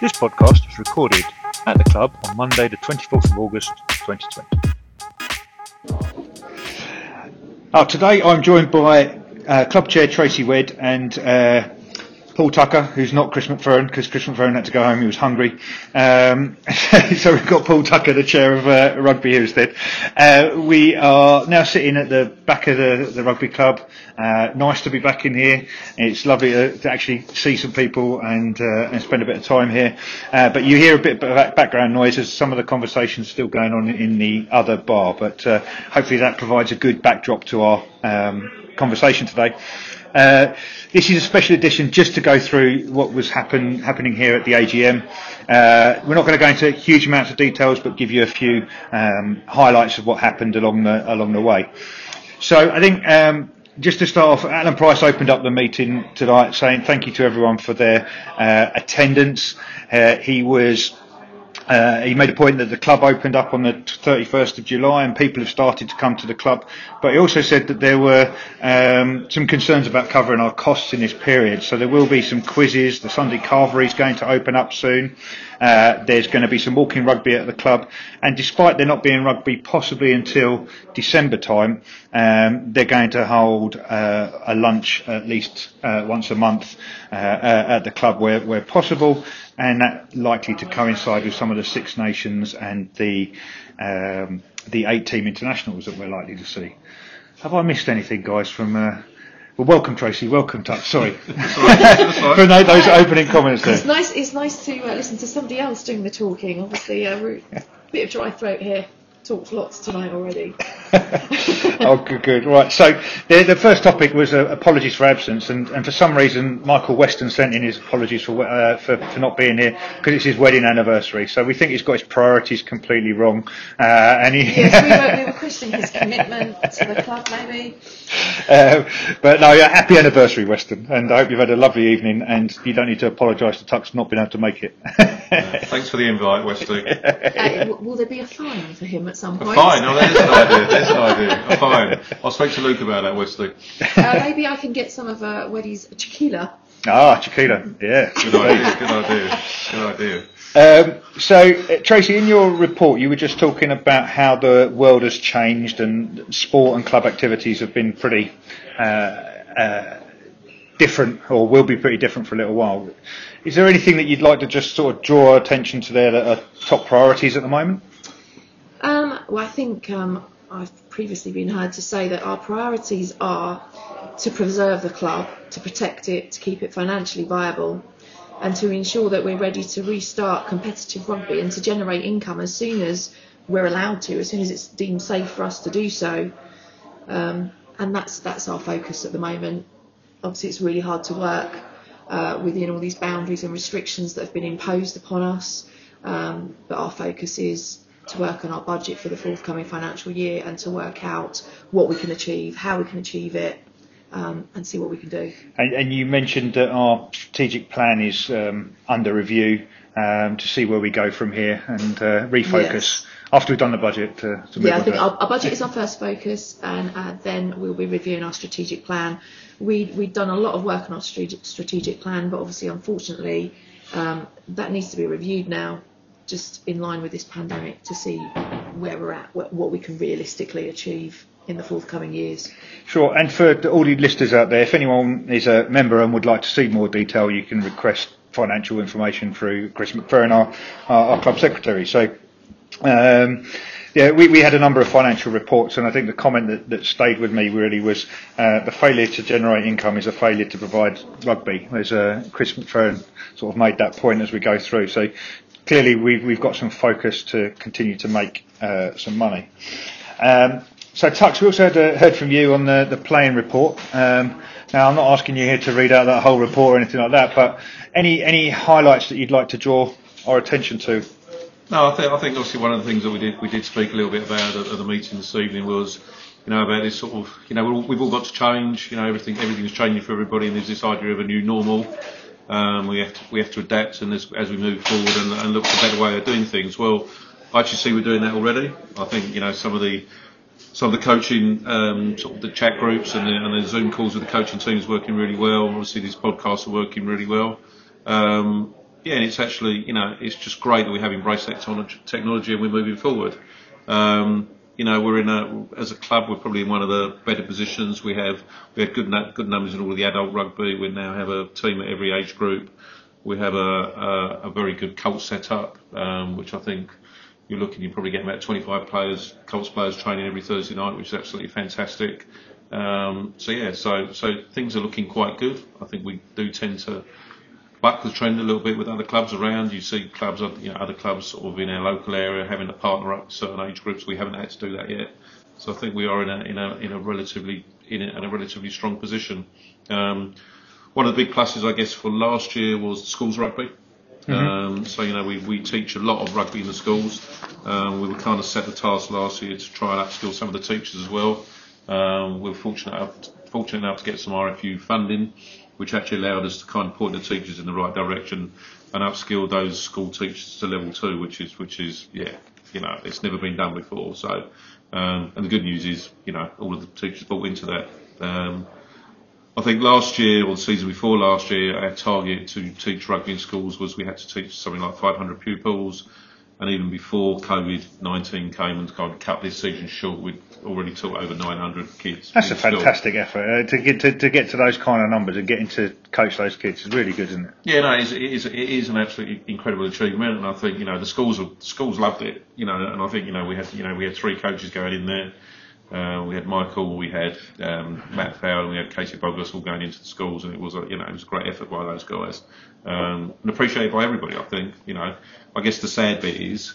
This podcast was recorded at the club on Monday, the 24th of August 2020. Uh, today I'm joined by uh, Club Chair Tracy Wedd and uh, Paul Tucker, who's not Chris McFerrin, because Chris McFerrin had to go home, he was hungry. Um, so we've got Paul Tucker, the chair of uh, rugby here instead. Uh, we are now sitting at the back of the, the rugby club. Uh, nice to be back in here. It's lovely to, to actually see some people and, uh, and spend a bit of time here. Uh, but you hear a bit of background noise as some of the conversations still going on in the other bar. But uh, hopefully that provides a good backdrop to our um, conversation today. Uh, this is a special edition just to go through what was happen, happening here at the AGM. Uh, we're not going to go into huge amounts of details, but give you a few um, highlights of what happened along the along the way. So I think um, just to start off, Alan Price opened up the meeting tonight saying thank you to everyone for their uh, attendance. Uh, he was uh, he made a point that the club opened up on the 31st of July and people have started to come to the club. But he also said that there were um, some concerns about covering our costs in this period. So there will be some quizzes. The Sunday Carvery is going to open up soon. Uh, there's going to be some walking rugby at the club. And despite there not being rugby possibly until December time, um, they're going to hold uh, a lunch at least uh, once a month uh, at the club where, where possible and that likely to coincide with some of the Six Nations and the um, the eight team internationals that we're likely to see. Have I missed anything, guys? From uh, well, welcome Tracy, welcome Tuck. Sorry for those, those opening comments there. It's nice. It's nice to uh, listen to somebody else doing the talking. Obviously, a uh, bit of dry throat here talked lots tonight already. oh, good, good. Right. So the, the first topic was uh, apologies for absence, and, and for some reason Michael Weston sent in his apologies for uh, for, for not being here because it's his wedding anniversary. So we think he's got his priorities completely wrong, uh, and he. yes, we were, we were questioning his commitment to the club, maybe. Uh, but no, yeah, happy anniversary, Weston, and I hope you've had a lovely evening, and you don't need to apologise to Tux for not being able to make it. thanks for the invite, Weston. Uh, will there be a fine for him at some point? A fine? No, that is an idea. That's an idea. A fine. I'll speak to Luke about that, Wesley. Uh, maybe I can get some of uh, Weddy's tequila. Ah, tequila. Yeah. Good idea. Good idea. Good idea. Um, so, uh, Tracy, in your report, you were just talking about how the world has changed and sport and club activities have been pretty uh, uh, different, or will be pretty different for a little while. Is there anything that you'd like to just sort of draw attention to there that are top priorities at the moment? Well, I think um, I've previously been heard to say that our priorities are to preserve the club, to protect it, to keep it financially viable, and to ensure that we're ready to restart competitive rugby and to generate income as soon as we're allowed to, as soon as it's deemed safe for us to do so. Um, and that's that's our focus at the moment. Obviously, it's really hard to work uh, within all these boundaries and restrictions that have been imposed upon us. Um, but our focus is to work on our budget for the forthcoming financial year and to work out what we can achieve, how we can achieve it, um, and see what we can do. And, and, you mentioned that our strategic plan is um, under review um, to see where we go from here and uh, refocus. Yes. After we've done the budget, to, to yeah, I think our, our, budget is our first focus, and uh, then we'll be reviewing our strategic plan. We we've done a lot of work on our strategic, strategic plan, but obviously, unfortunately, um, that needs to be reviewed now just in line with this pandemic to see where we're at, what we can realistically achieve in the forthcoming years. Sure. And for all the listeners out there, if anyone is a member and would like to see more detail, you can request financial information through Chris McFerrin, our, our, our club secretary. So, um, yeah, we, we had a number of financial reports, and I think the comment that, that stayed with me really was uh, the failure to generate income is a failure to provide rugby. As uh, Chris McFerrin sort of made that point as we go through. So clearly we've, we've got some focus to continue to make uh, some money. Um, so Tux, we also had, uh, heard from you on the, the playing report. Um, now I'm not asking you here to read out that whole report or anything like that, but any any highlights that you'd like to draw our attention to? No, I think I think obviously one of the things that we did we did speak a little bit about at, at the meeting this evening was you know about this sort of you know we've all got to change. You know everything everything's changing for everybody, and there's this idea of a new normal. Um, we have to we have to adapt and as, as we move forward and, and, look for a better way of doing things. Well, I actually see we're doing that already. I think you know some of the some of the coaching, um, sort of the chat groups and the, and the Zoom calls with the coaching team is working really well. Obviously, these podcasts are working really well. Um, yeah, and it's actually you know it's just great that we have embraced that technology, and we're moving forward. Um, you know, we're in a as a club, we're probably in one of the better positions. We have we have good good numbers in all the adult rugby. We now have a team at every age group. We have a a, a very good Colt setup, um, which I think you're looking. You're probably getting about 25 players, Colts players training every Thursday night, which is absolutely fantastic. Um, so yeah, so so things are looking quite good. I think we do tend to buck the trend a little bit with other clubs around. You see clubs, you know, other clubs sort of in our local area having to partner up with certain age groups. We haven't had to do that yet, so I think we are in a in a in a relatively in a, in a relatively strong position. Um, one of the big pluses, I guess, for last year was the schools rugby. Mm-hmm. Um, so you know we, we teach a lot of rugby in the schools. Um, we were kind of set the task last year to try and upskill some of the teachers as well. Um, we're fortunate enough, fortunate enough to get some RFU funding which actually allowed us to kind of point the teachers in the right direction and upskill those school teachers to level two, which is which is yeah, you know, it's never been done before. So, um, and the good news is, you know, all of the teachers bought into that. Um, I think last year or the season before last year, our target to teach rugby in schools was we had to teach something like 500 pupils and even before COVID-19 came and kind of cut this season short, we'd already taught over 900 kids. That's a fantastic school. effort uh, to get to, to get to those kind of numbers and getting to coach those kids is really good, isn't it? Yeah, no, it is, it is, it is an absolutely incredible achievement, and I think you know the schools the schools loved it, you know, and I think you know we had you know we had three coaches going in there. Uh, we had Michael, we had um, Matt Fowler, we had Casey Bogus all going into the schools, and it was a, you know it was a great effort by those guys, um, and appreciated by everybody. I think you know, I guess the sad bit is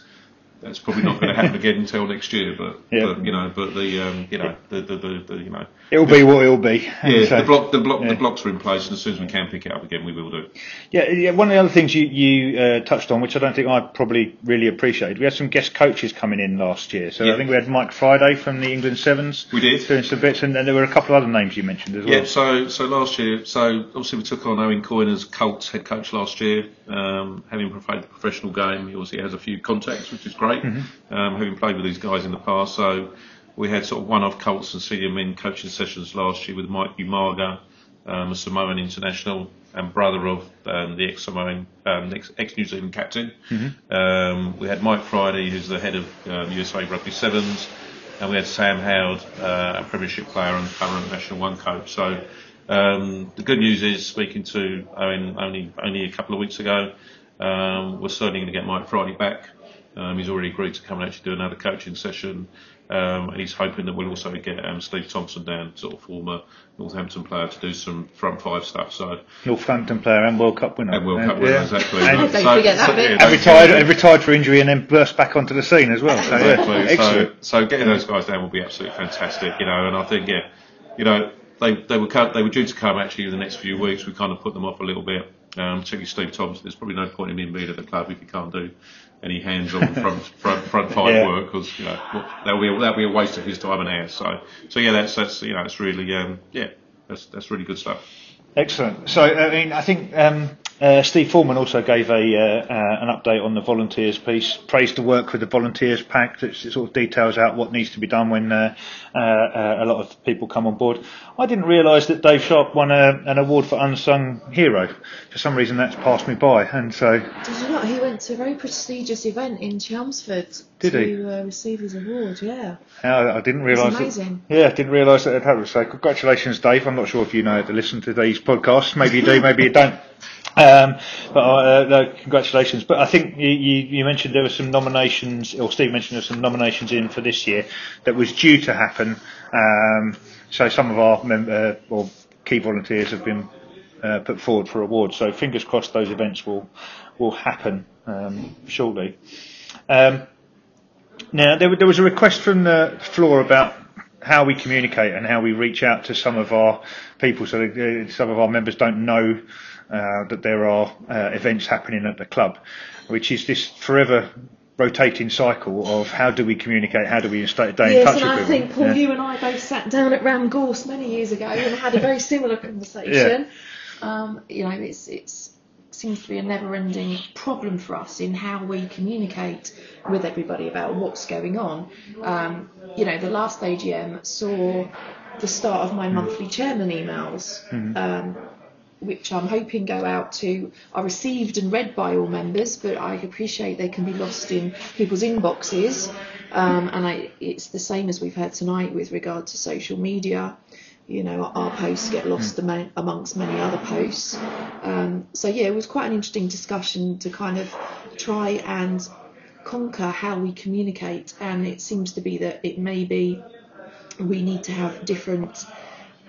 that's probably not going to happen again until next year. But, yeah. but you know, but the um, you know the, the, the, the, you know it'll be what it'll be. Yeah, so, the block the block yeah. the blocks are in place, and as soon as we can pick it up again, we will do. Yeah, yeah. One of the other things you you uh, touched on, which I don't think I probably really appreciated, we had some guest coaches coming in last year. So yeah. I think we had Mike Friday from the England Sevens. We did doing some bits, and then there were a couple of other names you mentioned as well. Yeah. So so last year, so obviously we took on Owen Coyne as Colts head coach last year, um, having played the professional game. He obviously has a few contacts, which is great. Mm-hmm. Um, having played with these guys in the past. So we had sort of one-off Colts and senior men coaching sessions last year with Mike Umaga, um, a Samoan international and brother of um, the ex-Samoan, um, ex-New Zealand captain. Mm-hmm. Um, we had Mike Friday, who's the head of um, USA Rugby Sevens, and we had Sam Howard, uh, a Premiership player and current National One coach. So um, the good news is, speaking to Owen only only a couple of weeks ago, we're certainly going to get Mike Friday back. Um, he's already agreed to come and actually do another coaching session, um, and he's hoping that we'll also get um, Steve Thompson down, sort of former Northampton player, to do some front five stuff. So Northampton player and World Cup winner. And World Cup winner, exactly. And, so, don't forget that so, bit. and retired, and retired for injury, and then burst back onto the scene as well. So, exactly. Yeah, excellent. So, so getting those guys down will be absolutely fantastic, you know. And I think, yeah, you know, they they were they were due to come actually in the next few weeks. We kind of put them off a little bit. Um, particularly Steve Thompson. There's probably no point in him being at the club if he can't do any hands-on front front front five yeah. work because you know that'll be a, that'll be a waste of his time and ours. So so yeah, that's that's you know it's really um, yeah that's that's really good stuff. Excellent. So I mean I think um, uh, Steve Foreman also gave a uh, uh, an update on the volunteers piece, praised the work with the volunteers pack that sort of details out what needs to be done when uh, uh, uh, a lot of people come on board. I didn't realise that Dave Sharp won a, an award for unsung hero. For some reason, that's passed me by, and so. Did you not? He went to a very prestigious event in Chelmsford Did to he? receive his award. Yeah. I, I didn't realise. Amazing. That, yeah, I didn't realise that it happened. So congratulations, Dave. I'm not sure if you know to listen to these podcasts. Maybe you do, maybe you don't. Um, but uh, no, congratulations. But I think you, you, mentioned there were some nominations, or Steve mentioned there were some nominations in for this year that was due to happen. Um, so some of our mem- uh, or key volunteers have been uh, put forward for awards. So fingers crossed those events will will happen um, shortly. Um, now there, there was a request from the floor about how we communicate and how we reach out to some of our people so that, uh, some of our members don't know uh, that there are uh, events happening at the club, which is this forever rotating cycle of how do we communicate, how do we stay, in touch and with I think Paul, yeah. you and I both sat down at Ram Gorse many years ago and had a very similar conversation. Yeah. Um, you know, it's it's seems to be a never-ending problem for us in how we communicate with everybody about what's going on. Um, you know, the last AGM saw the start of my monthly chairman emails. Mm-hmm. Um, which I'm hoping go out to are received and read by all members, but I appreciate they can be lost in people's inboxes. Um, and I, it's the same as we've heard tonight with regard to social media. You know, our posts get lost among, amongst many other posts. Um, so yeah, it was quite an interesting discussion to kind of try and conquer how we communicate. And it seems to be that it may be we need to have different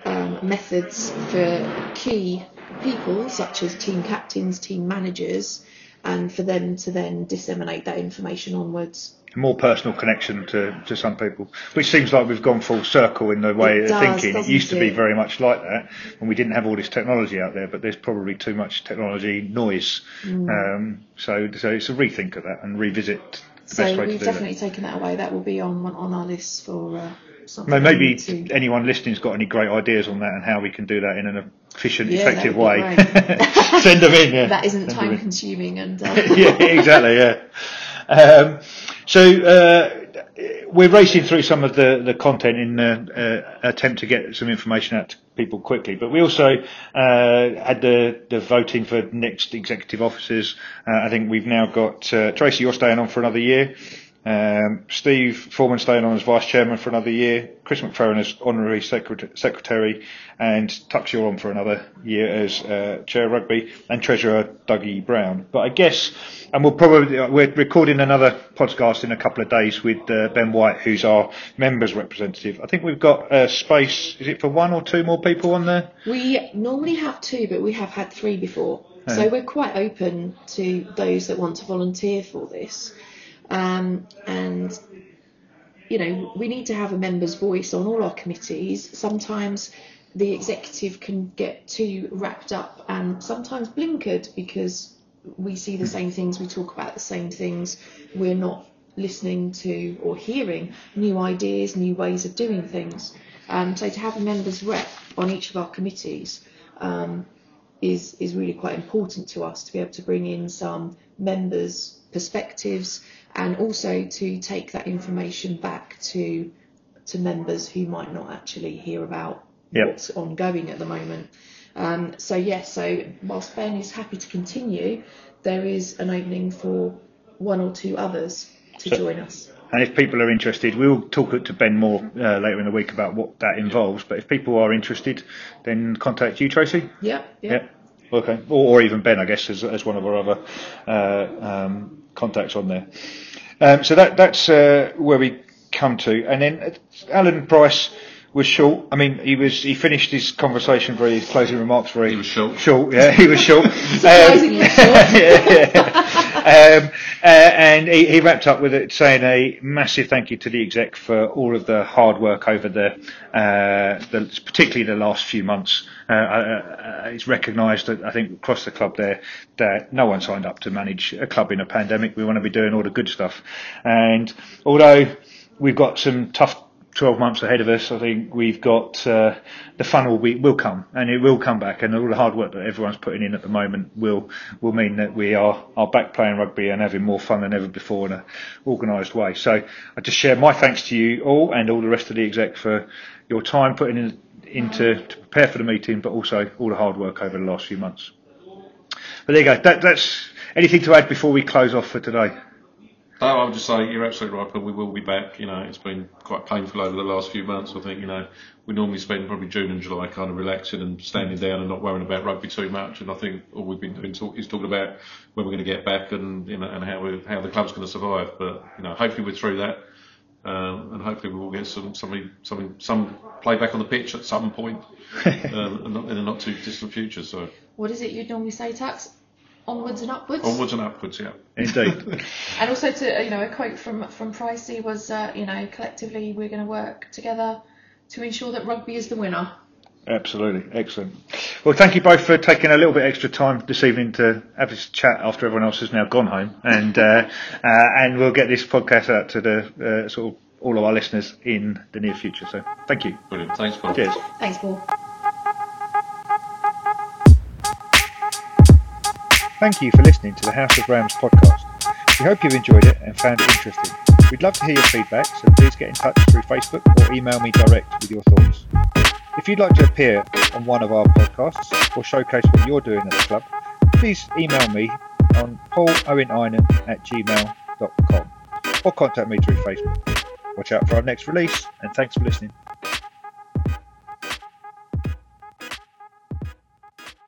um, methods for key people, such as team captains, team managers, and for them to then disseminate that information onwards. A more personal connection to, to some people, which seems like we've gone full circle in the way It of does, thinking. It used to be very much like that when we didn't have all this technology out there, but there's probably too much technology noise. Mm. Um, so, so it's a rethink of that and revisit the So best way to we've definitely taken that away. That will be on on our list for uh, something. Maybe we need to- anyone listening's got any great ideas on that and how we can do that in an efficient, Yeah, effective way. Send them in. Yeah. that isn't Send time consuming and uh, yeah, exactly. Yeah. Um, so uh, we're racing through some of the, the content in the uh, attempt to get some information out to people quickly, but we also uh, had the, the voting for next executive officers. Uh, I think we've now got uh, Tracy, you're staying on for another year. Um, Steve Foreman staying on as vice chairman for another year. Chris McFerrin as honorary secret- secretary, and Tux you're on for another year as uh, chair of rugby, and treasurer Dougie Brown. But I guess, and we'll probably we're recording another podcast in a couple of days with uh, Ben White, who's our members representative. I think we've got uh, space. Is it for one or two more people on there? we normally have two, but we have had three before. Yeah. So we're quite open to those that want to volunteer for this. Um, and you know, we need to have a member's voice on all our committees. Sometimes the executive can get too wrapped up and sometimes blinkered because we see the same things, we talk about the same things, we're not listening to or hearing new ideas, new ways of doing things. Um, so to have a member's rep on each of our committees um, is is really quite important to us to be able to bring in some members' perspectives and also to take that information back to to members who might not actually hear about Yep. what's ongoing at the moment. Um, so yes, so whilst Ben is happy to continue, there is an opening for one or two others to So- join us. And if people are interested, we'll talk to Ben more uh, later in the week about what that involves. But if people are interested, then contact you, Tracy. Yep, yep. Yeah. Okay. Or, or even Ben, I guess, as, as one of our other uh, um, contacts on there. Um, so that that's uh, where we come to. And then uh, Alan Price was short. I mean, he was he finished his conversation very his closing remarks very He was short. Short. Yeah, he was short. Surprisingly Um, short. yeah, yeah. Um, uh, and he, he wrapped up with it saying a massive thank you to the exec for all of the hard work over the, uh, the particularly the last few months. Uh, uh, uh, it's recognised that I think across the club there that no one signed up to manage a club in a pandemic. We want to be doing all the good stuff, and although we've got some tough 12 months ahead of us, I think we've got uh, the fun will be will come and it will come back, and all the hard work that everyone's putting in at the moment will will mean that we are are back playing rugby and having more fun than ever before in an organised way. So I just share my thanks to you all and all the rest of the exec for your time putting in into to prepare for the meeting, but also all the hard work over the last few months. But there you go. That, that's anything to add before we close off for today. No, I would just say you're absolutely right, but we will be back. You know, it's been quite painful over the last few months. I think, you know, we normally spend probably June and July kind of relaxing and standing down and not worrying about rugby too much. And I think all we've been doing talk, is talking about when we're going to get back and you know and how we how the club's going to survive. But you know, hopefully we're through that. Um, and hopefully we will get some somebody, something, some play back on the pitch at some point um, and not, in a not too distant future. So What is it you'd normally say, Tax? Onwards and upwards. onwards and upwards, yeah. Indeed. And also to you know a quote from from Pricey was uh, you know collectively we're going to work together to ensure that rugby is the winner. Absolutely, excellent. Well, thank you both for taking a little bit extra time this evening to have this chat after everyone else has now gone home, and uh, uh, and we'll get this podcast out to the uh, sort of all of our listeners in the near future. So, thank you. Brilliant. Thanks, Paul. Cheers. Thanks, Paul. Thank you for listening to the House of Rams podcast. We hope you've enjoyed it and found it interesting. We'd love to hear your feedback, so please get in touch through Facebook or email me direct with your thoughts. If you'd like to appear on one of our podcasts or showcase what you're doing at the club, please email me on pauloweninen at gmail.com or contact me through Facebook. Watch out for our next release and thanks for listening.